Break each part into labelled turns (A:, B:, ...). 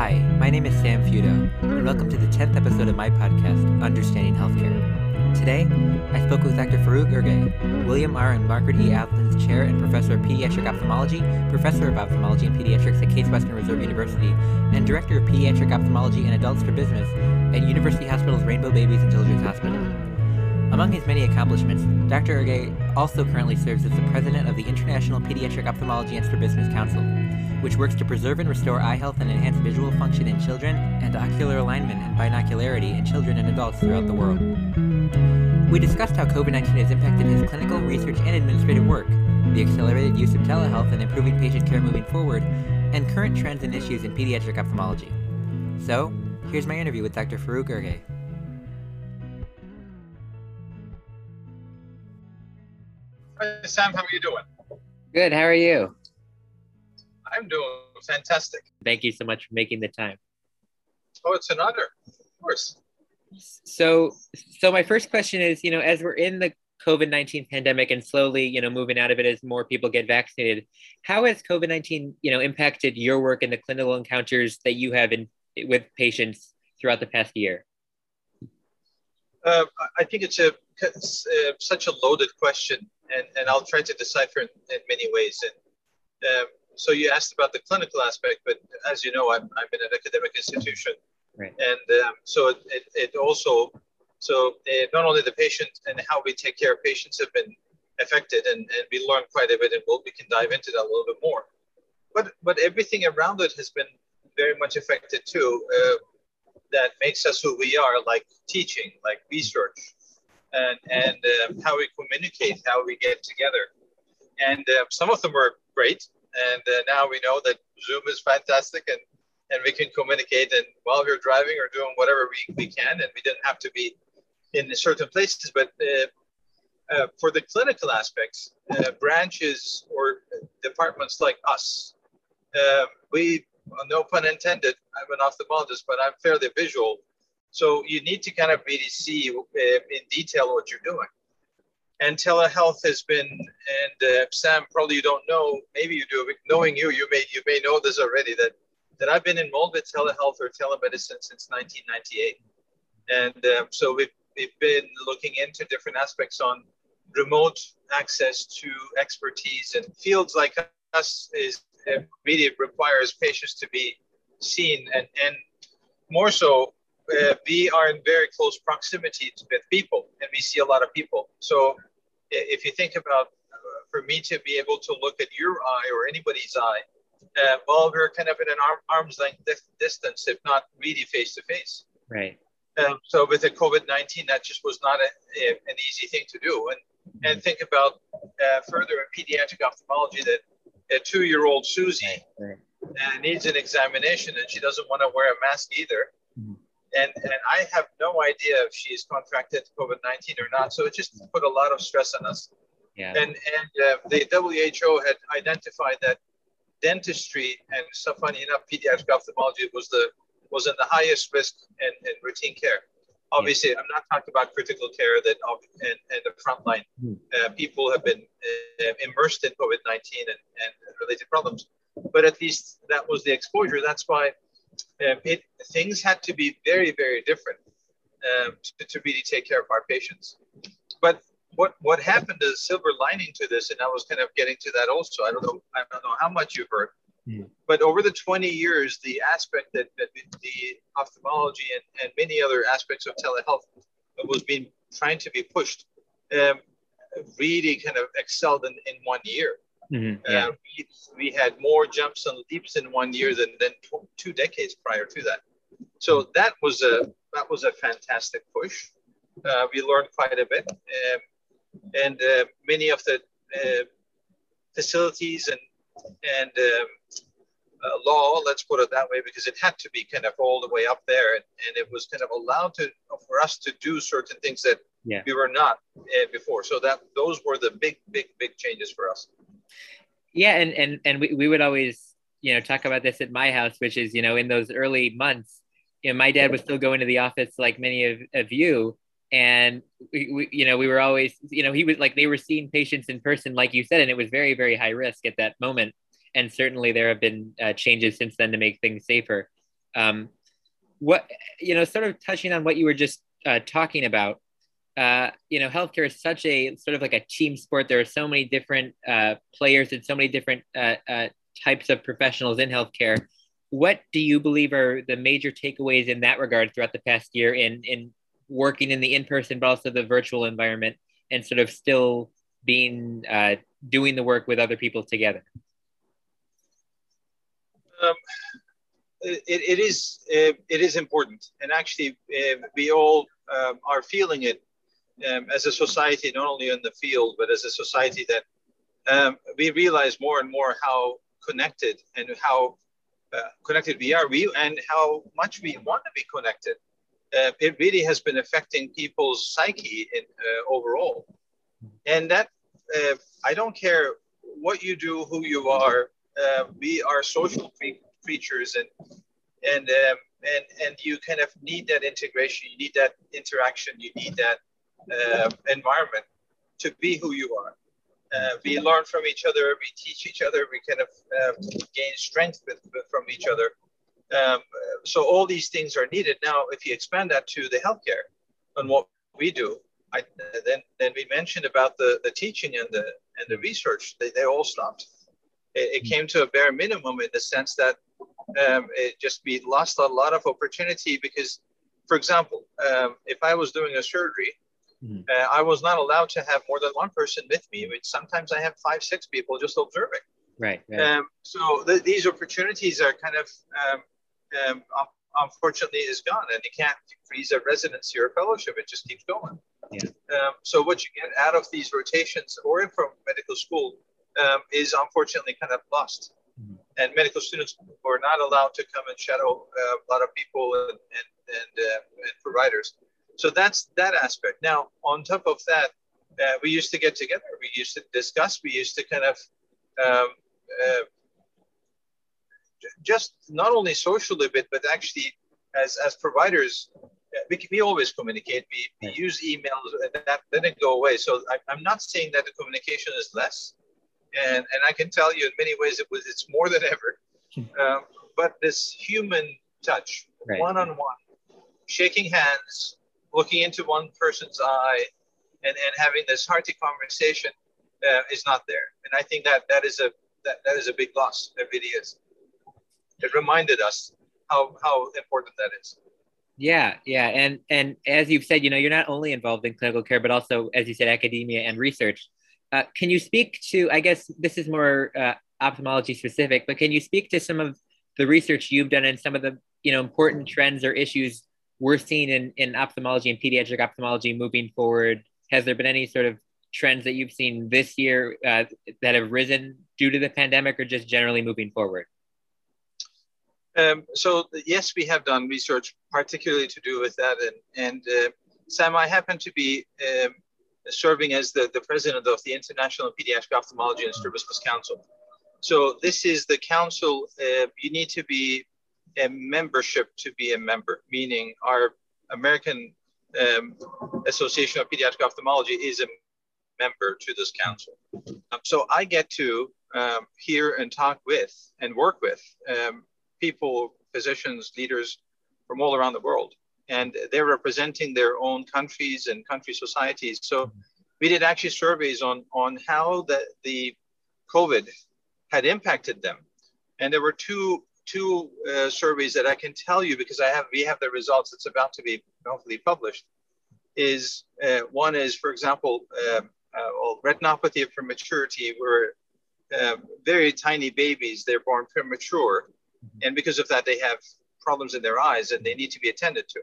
A: Hi, my name is Sam Feudo, and welcome to the 10th episode of my podcast, Understanding Healthcare. Today, I spoke with Dr. Faruk Orge, William R. and Margaret E. Althans Chair and Professor of Pediatric Ophthalmology, Professor of Ophthalmology and Pediatrics at Case Western Reserve University, and Director of Pediatric Ophthalmology and Adult Strabismus at University Hospital's Rainbow Babies and Children's Hospital. Among his many accomplishments, Dr. Urgay also currently serves as the president of the International Pediatric Ophthalmology and for Business Council, which works to preserve and restore eye health and enhance visual function in children and ocular alignment and binocularity in children and adults throughout the world. We discussed how COVID 19 has impacted his clinical, research, and administrative work, the accelerated use of telehealth and improving patient care moving forward, and current trends and issues in pediatric ophthalmology. So, here's my interview with Dr. Faruk Orge.
B: Hi, Sam. How are you doing?
A: Good. How are you?
B: I'm doing fantastic.
A: Thank you so much for making the time.
B: Oh, it's an honor. Of course.
A: So, so my first question is, you know, as we're in the COVID nineteen pandemic and slowly, you know, moving out of it as more people get vaccinated, how has COVID nineteen, you know, impacted your work and the clinical encounters that you have in with patients throughout the past year?
B: Uh, I think it's a it's, uh, such a loaded question and, and I'll try to decipher in, in many ways. And um, so you asked about the clinical aspect, but as you know, I'm, I'm in an academic institution.
A: Right.
B: And um, so it, it, it, also, so uh, not only the patient and how we take care of patients have been affected, and, and we learned quite a bit, and we'll, we can dive into that a little bit more. But, but everything around it has been very much affected too. Uh, that makes us who we are, like teaching, like research, and, and um, how we communicate, how we get together. And uh, some of them were great. And uh, now we know that Zoom is fantastic and, and we can communicate and while we're driving or doing whatever we, we can. And we didn't have to be in certain places. But uh, uh for the clinical aspects, uh, branches or departments like us, um, we, no pun intended, I'm an ophthalmologist, but I'm fairly visual so you need to kind of really see uh, in detail what you're doing. And telehealth has been, and uh, Sam, probably you don't know, maybe you do. Knowing you, you may you may know this already that that I've been involved with telehealth or telemedicine since 1998, and um, so we've we've been looking into different aspects on remote access to expertise and fields like us is uh, really requires patients to be seen and and more so uh, we are in very close proximity with people and we see a lot of people. So if you think about uh, for me to be able to look at your eye or anybody's eye, uh, well, we're kind of in an arm, arm's length distance, if not really face to face.
A: Right.
B: Um, so with the COVID 19, that just was not a, a, an easy thing to do. And, and think about uh, further in pediatric ophthalmology that a two year old Susie right. uh, needs an examination and she doesn't want to wear a mask either. And and I have no idea if she's contracted COVID nineteen or not. So it just put a lot of stress on us.
A: Yeah.
B: And and uh, the WHO had identified that dentistry and so funny enough, pediatric ophthalmology was the was in the highest risk in, in routine care. Obviously, yeah. I'm not talking about critical care that and, and the frontline mm. uh, people have been uh, immersed in COVID 19 and, and related problems. But at least that was the exposure. That's why um, it, things had to be very, very different um, to, to, really take care of our patients. But what what happened is silver lining to this, and I was kind of getting to that also. I don't know, I don't know how much you've heard, mm. but over the 20 years, the aspect that, that the ophthalmology and, and many other aspects of telehealth was being trying to be pushed um, really kind of excelled in, in one year. Mm-hmm, yeah. uh, we, we, had more jumps and leaps in one year than, than tw- two decades prior to that. So that was a that was a fantastic push. Uh, we learned quite a bit, um, and uh, many of the uh, facilities and and um, uh, law, let's put it that way, because it had to be kind of all the way up there, and, and it was kind of allowed to for us to do certain things that yeah. we were not uh, before. So that those were the big, big, big changes for us
A: yeah and and and we, we would always you know talk about this at my house which is you know in those early months you know my dad was still going to the office like many of, of you and we, we, you know we were always you know he was like they were seeing patients in person like you said and it was very very high risk at that moment and certainly there have been uh, changes since then to make things safer Um, what you know, sort of touching on what you were just uh, talking about. Uh, you know, healthcare is such a sort of like a team sport. There are so many different uh, players and so many different uh, uh, types of professionals in healthcare. What do you believe are the major takeaways in that regard throughout the past year in in working in the in person, but also the virtual environment, and sort of still being uh, doing the work with other people together?
B: Um, it, it is it is important, and actually, uh, we all um, are feeling it um, as a society, not only in the field, but as a society that um, we realize more and more how connected and how uh, connected we are, we and how much we want to be connected. Uh, it really has been affecting people's psyche in, uh, overall, and that uh, I don't care what you do, who you are. Uh, we are social creatures, and and um, and and you kind of need that integration. You need that interaction. You need that uh, environment to be who you are. Uh, we learn from each other. We teach each other. We kind of uh, gain strength with, with, from each other. Um, so all these things are needed. Now, if you expand that to the healthcare and what we do, I, then then we mentioned about the, the teaching and the and the research. They, they all stopped. It, it came to a bare minimum in the sense that um, it just we lost a lot of opportunity because, for example, um, if I was doing a surgery, mm-hmm. uh, I was not allowed to have more than one person with me. Which sometimes I have five, six people just observing.
A: Right. right.
B: Um, so th- these opportunities are kind of um, um, unfortunately is gone, and you can't freeze a residency or a fellowship. It just keeps going. Yeah. Um, so what you get out of these rotations or from medical school um, is unfortunately kind of lost. Mm-hmm. And medical students were not allowed to come and shadow uh, a lot of people and, and, and, uh, and, providers. So that's that aspect. Now, on top of that, uh, we used to get together. We used to discuss. We used to kind of um, uh, just not only socially, but, but actually as, as providers, we, we always communicate. We, we use emails, and that didn't go away. So I, I'm not saying that the communication is less and and I can tell you in many ways it was it's more than ever. Um, but this human touch, one on one, shaking hands, looking into one person's eye, and and having this hearty conversation uh, is not there. And I think that that is a that, that is a big loss. It really is. It reminded us how how important that is.
A: Yeah, yeah, and and as you've said, you know, you're not only involved in clinical care, but also, as you said, academia and research. Uh, can you speak to, I guess this is more uh, ophthalmology specific, but can you speak to some of the research you've done and some of the you know important trends or issues we're seeing in, in ophthalmology and pediatric ophthalmology moving forward? Has there been any sort of trends that you've seen this year uh, that have risen due to the pandemic or just generally moving forward?
B: Um, so yes, we have done research particularly to do with that. And, and uh, Sam, I happen to be um, serving as the, the president of the International Pediatric Ophthalmology and Strabismus Council. So this is the council. Uh, you need to be a membership to be a member, meaning our American um, Association of Pediatric Ophthalmology is a member to this council. Um, so I get to um, hear and talk with and work with um, people, physicians, leaders from all around the world and they're representing their own countries and country societies. So we did actually surveys on, on how the, the COVID had impacted them. And there were two, two uh, surveys that I can tell you because I have, we have the results. that's about to be hopefully published. Is uh, one is, for example, uh, well, retinopathy of prematurity, where uh, very tiny babies, they're born premature. And because of that, they have problems in their eyes and they need to be attended to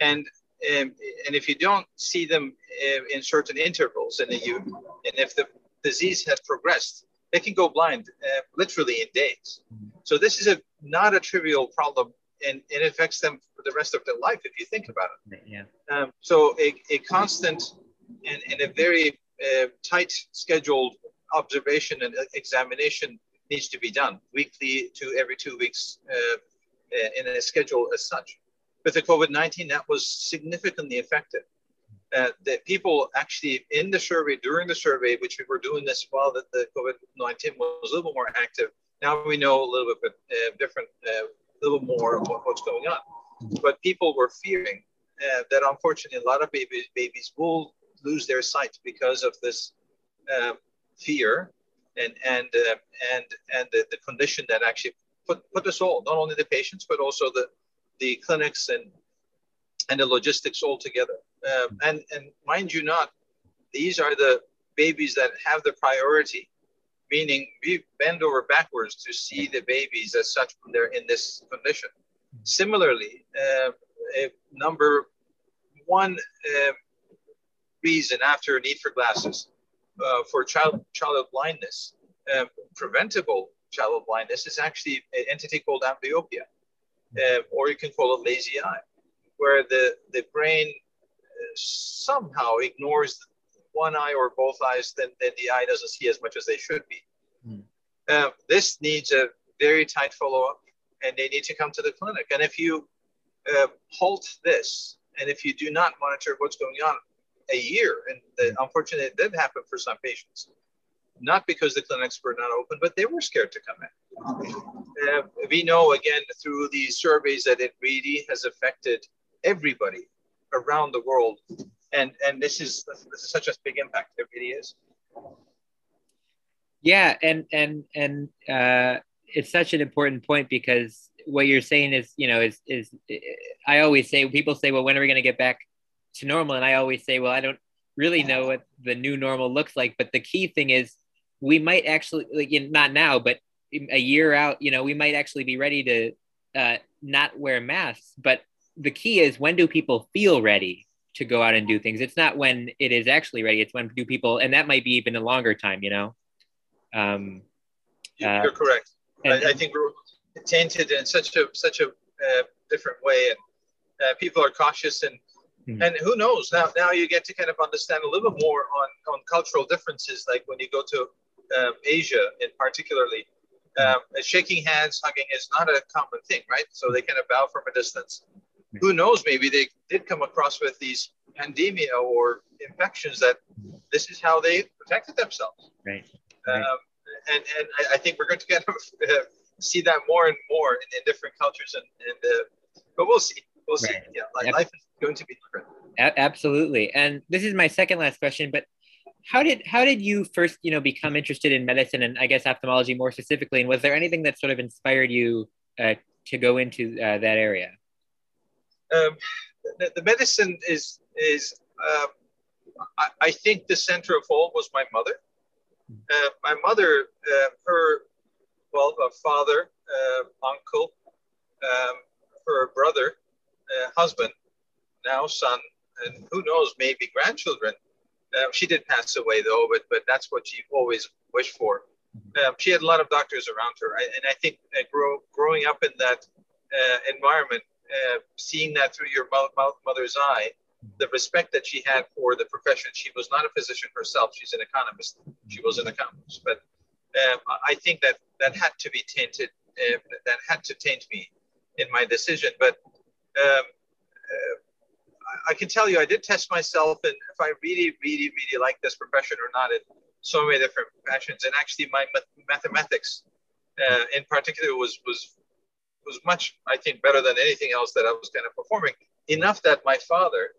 B: and um, and if you don't see them uh, in certain intervals, and you and if the disease has progressed, they can go blind uh, literally in days. So this is a not a trivial problem, and, and it affects them for the rest of their life if you think about
A: it. Yeah.
B: Um, so a, a constant and, and a very uh, tight scheduled observation and examination needs to be done weekly to every two weeks uh, in a schedule as such with the COVID-19, that was significantly affected. Uh, that people actually in the survey, during the survey, which we were doing this while that the COVID-19 was a little bit more active. Now we know a little bit uh, different uh, little more of what, what's going on. But people were fearing uh, that unfortunately a lot of babies babies will lose their sight because of this uh, fear and and uh, and and the, the condition that actually put put us all, not only the patients but also the the clinics and and the logistics all together. Um, and and mind you, not these are the babies that have the priority, meaning we bend over backwards to see the babies as such when they're in this condition. Similarly, uh, number one uh, reason after need for glasses uh, for child child blindness, preventable child blindness is actually an entity called amblyopia, or you can call it lazy eye, where the, the brain uh, somehow ignores one eye or both eyes, then, then the eye doesn't see as much as they should be. Mm. Uh, this needs a very tight follow up, and they need to come to the clinic. And if you uh, halt this, and if you do not monitor what's going on a year, and the, hmm. unfortunately, it did happen for some patients, not because the clinics were not open, but they were scared to come in. Uh, we know again through these surveys that it really has affected everybody around the world, and and this is this is such a big impact. It really is.
A: Yeah, and and and uh, it's such an important point because what you're saying is, you know, is is I always say people say, well, when are we going to get back to normal? And I always say, well, I don't really know what the new normal looks like, but the key thing is we might actually like not now, but a year out, you know, we might actually be ready to uh, not wear masks. But the key is when do people feel ready to go out and do things? It's not when it is actually ready. It's when do people, and that might be even a longer time, you know. Um,
B: uh, You're correct. And, I, I, think we're tainted in such a such a uh, different way, and uh, people are cautious and Mm-hmm. And who knows? Now, now you get to kind of understand a little bit more on, on cultural differences, like when you go to um, Asia, in particularly, um, shaking hands, hugging is not a common thing, right? So they kind of bow from a distance. Who knows? Maybe they did come across with these pandemia or infections that this is how they protected themselves.
A: Right.
B: right. Um, and and I, I, think we're going to kind of uh, see that more and more in, in different cultures, and, and uh, but we'll see. We'll right. see. Yeah, like, life is going to be different.
A: A- absolutely. And this is my second last question, but how did how did you first you know become interested in medicine and I guess ophthalmology more specifically? And was there anything that sort of inspired you uh, to go into uh, that area?
B: Um, the, the, medicine is is um, I, I, think the center of all was my mother. Uh, my mother, uh, her well, a father, uh, uncle, um, her brother, uh, husband, now son, and who knows, maybe grandchildren. She did pass away though, but but that's what she always wished for. Um, she had a lot of doctors around her, I, and I think uh, grow, growing up in that uh, environment, uh, seeing that through your mother's eye, the respect that she had for the profession. She was not a physician herself; she's an economist. She was an economist, but um, I think that that had to be tainted. Uh, that had to taint me in my decision. But um, uh, I can tell you, I did test myself, and if I really, really, really like this profession or not in so many different passions. And actually, my mathematics, uh, in particular, was was was much, I think, better than anything else that I was kind of performing. Enough that my father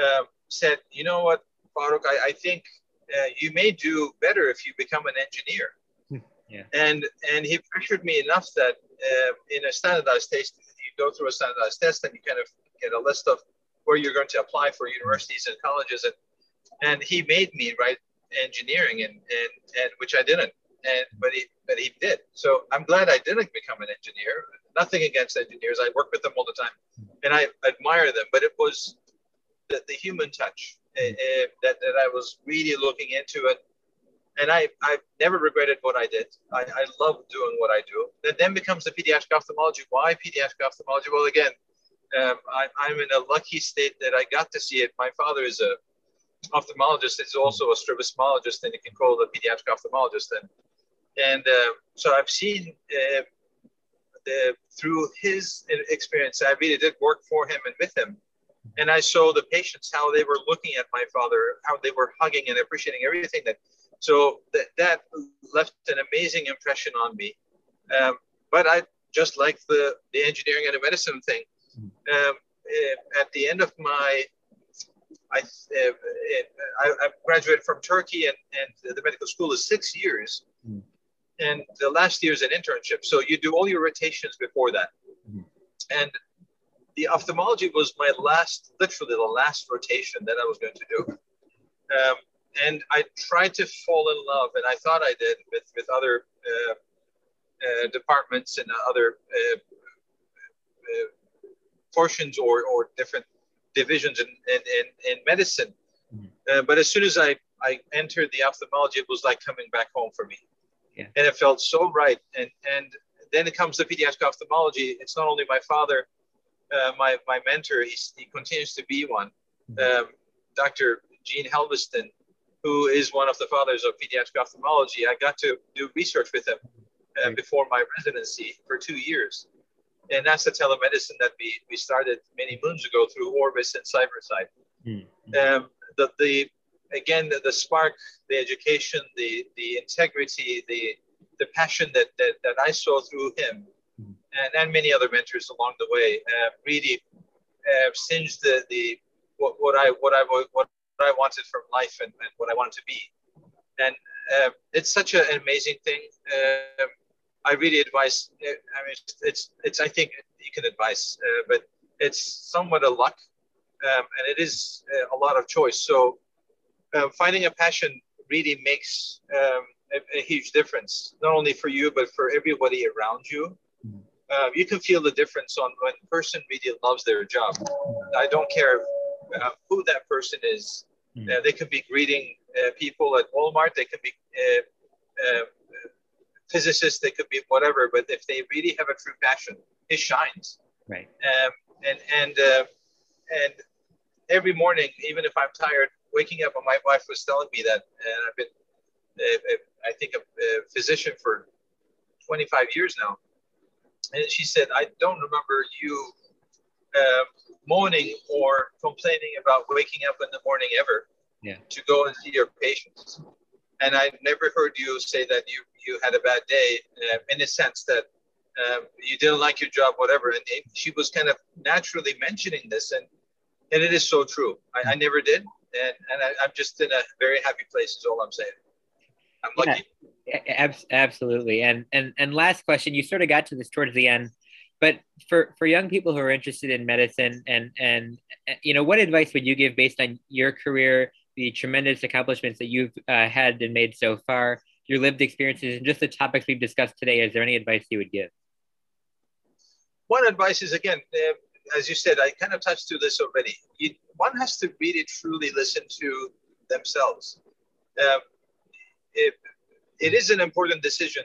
B: um, said, "You know what, Faruk? I, I think uh, you may do better if you become an engineer."
A: Hmm, yeah.
B: And and he pressured me enough that uh, in a standardized test, you go through a standardized test and you kind of get a list of where you're going to apply for universities and colleges and and he made me write engineering and and, and which I didn't and but he but he did so I'm glad I didn't become an engineer nothing against engineers I work with them all the time and I admire them but it was the, the human touch uh, that, that I was really looking into it and I, I've never regretted what I did. I, I love doing what I do. That then becomes the pediatric ophthalmology. Why pediatric ophthalmology? Well, again, um, I, I'm in a lucky state that I got to see it. My father is a ophthalmologist. He's also a strabismologist, and he can call the pediatric ophthalmologist. And and uh, so I've seen uh, through his experience, I really did work for him and with him. And I saw the patients how they were looking at my father, how they were hugging and appreciating everything that. So that that left an amazing impression on me. Um, but I just like the, the engineering and the medicine thing. Um, uh, at the end of my, I, uh, I, I, graduated from Turkey and, and the medical school is six years. Mm. And the last year is an internship. So you do all your rotations before that. Mm. And the ophthalmology was my last, literally the last rotation that I was going to do. Um, and I tried to fall in love, and I thought I did with, with other uh, uh, departments and other uh, uh, portions or, or different divisions in, in, in, in medicine. Mm-hmm. but as soon as I, I entered the ophthalmology, it was like coming back home for me. Yeah. And it felt so right. And, and then it comes to pediatric ophthalmology. It's not only my father, uh, my, my mentor, he's, he continues to be one. Mm-hmm. Um, Dr. Gene Helveston, who is one of the fathers of pediatric ophthalmology. I got to do research with him uh, before my residency for two years. And that's the telemedicine that we, we started many moons ago through Orbis and Cybersight. Mm-hmm. Um, the, the, again, the, the, spark, the education, the, the integrity, the, the passion that, that, that I saw through him mm-hmm. and, and many other mentors along the way uh, really uh, singed the, the what, what I what I what I wanted from life and, and what I wanted to be. And uh, it's such an amazing thing. Uh, I really advise. I mean, it's it's. I think you can advise, uh, but it's somewhat a luck, um, and it is uh, a lot of choice. So, um, finding a passion really makes um, a, a, huge difference, not only for you but for everybody around you. Uh, you can feel the difference on when a person really loves their job. I don't care uh, who that person is. Mm. Uh, they could be greeting uh, people at Walmart. They could be uh, uh, physicists. They could be whatever. But if they really have a true passion, it shines.
A: Right.
B: Um, and and and every morning, even if I'm tired, waking up, and my wife was telling me that, and I've been, I think, a, physician for 25 years now. And she said, I don't remember you uh, moaning or complaining about waking up in the morning ever
A: yeah.
B: to go and see your patients. And I never heard you say that you, you had a bad day uh, in the sense that um, you didn't like your job, whatever. And she was kind of naturally mentioning this. And, and it is so true. I, I never did. And, and I, am just in a very happy place, is all I'm saying. I'm lucky.
A: Yeah, absolutely. And, and, and last question, you sort of got to this towards the end but for for young people who are interested in medicine and and you know what advice would you give based on your career the tremendous accomplishments that you've uh, had and made so far your lived experiences and just the topics we've discussed today is there any advice you would give
B: one advice is again uh, as you said i kind of touched to this already. You, one has to really truly listen to themselves. Um, it, it is an important decision.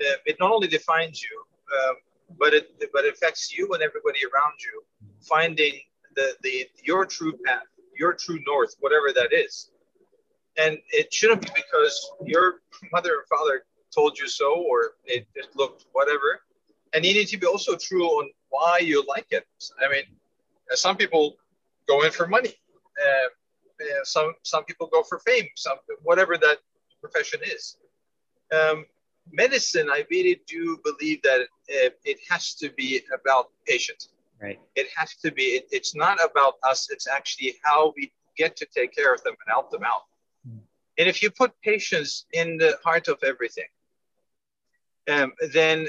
B: Uh, it not only defines you um, but it but affects you and everybody around you. Finding the the your true path your true north whatever that is. And it shouldn't be because your mother and father told you so or it, it looked whatever and you need to be also true on why you like it i mean some people go in for money uh, some some people go for fame some whatever that profession is um, medicine, I really do believe that it, it has to be about patients.
A: Right.
B: It has to be. It, it's not about us. It's actually how we get to take care of them and help them out. Mm. And if you put patients in the heart of everything, um, then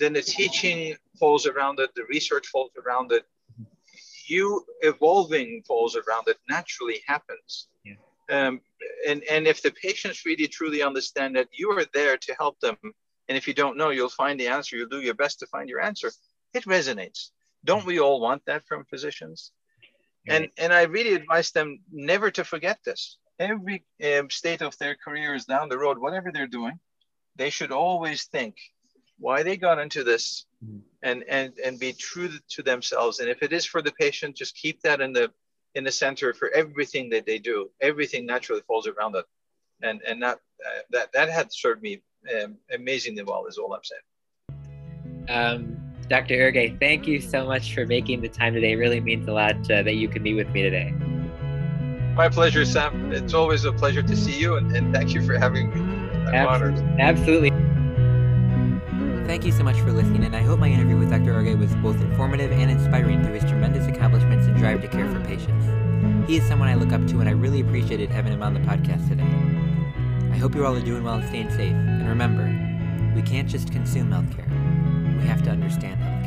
B: then the teaching falls around it, the research falls around it, you evolving falls around it naturally happens.
A: Yeah.
B: Um, and, and if the patients really truly understand that you are there to help them, and if you don't know, you'll find the answer, you'll do your best to find your answer, it resonates. Don't we all want that from physicians? And, and I really advise them never to forget this. Every um, state of their careers down the road, whatever they're doing, they should always think why they got into this mm-hmm. and, and, and be true to themselves. And if it is for the patient, just keep that in the in the center for everything that they do. Everything naturally falls around it, and and that uh, that that had served me um, amazingly well. Is all I'm saying.
A: Um, Dr. Orge, thank you so much for making the time today. It really means a lot uh, that you could be with me today.
B: My pleasure, Sam. It's always a pleasure to see you, and, and thank you for having me. I'm
A: Absolutely. honored. Absolutely.
C: Thank you so much for listening, and I hope my interview with Dr. Orge was both informative and inspiring through his tremendous accomplishments and drive to care for patients. He is someone I look up to, and I really appreciated having him on the podcast today. I hope you all are doing well and staying safe. And remember, we can't just consume healthcare, we have to understand healthcare.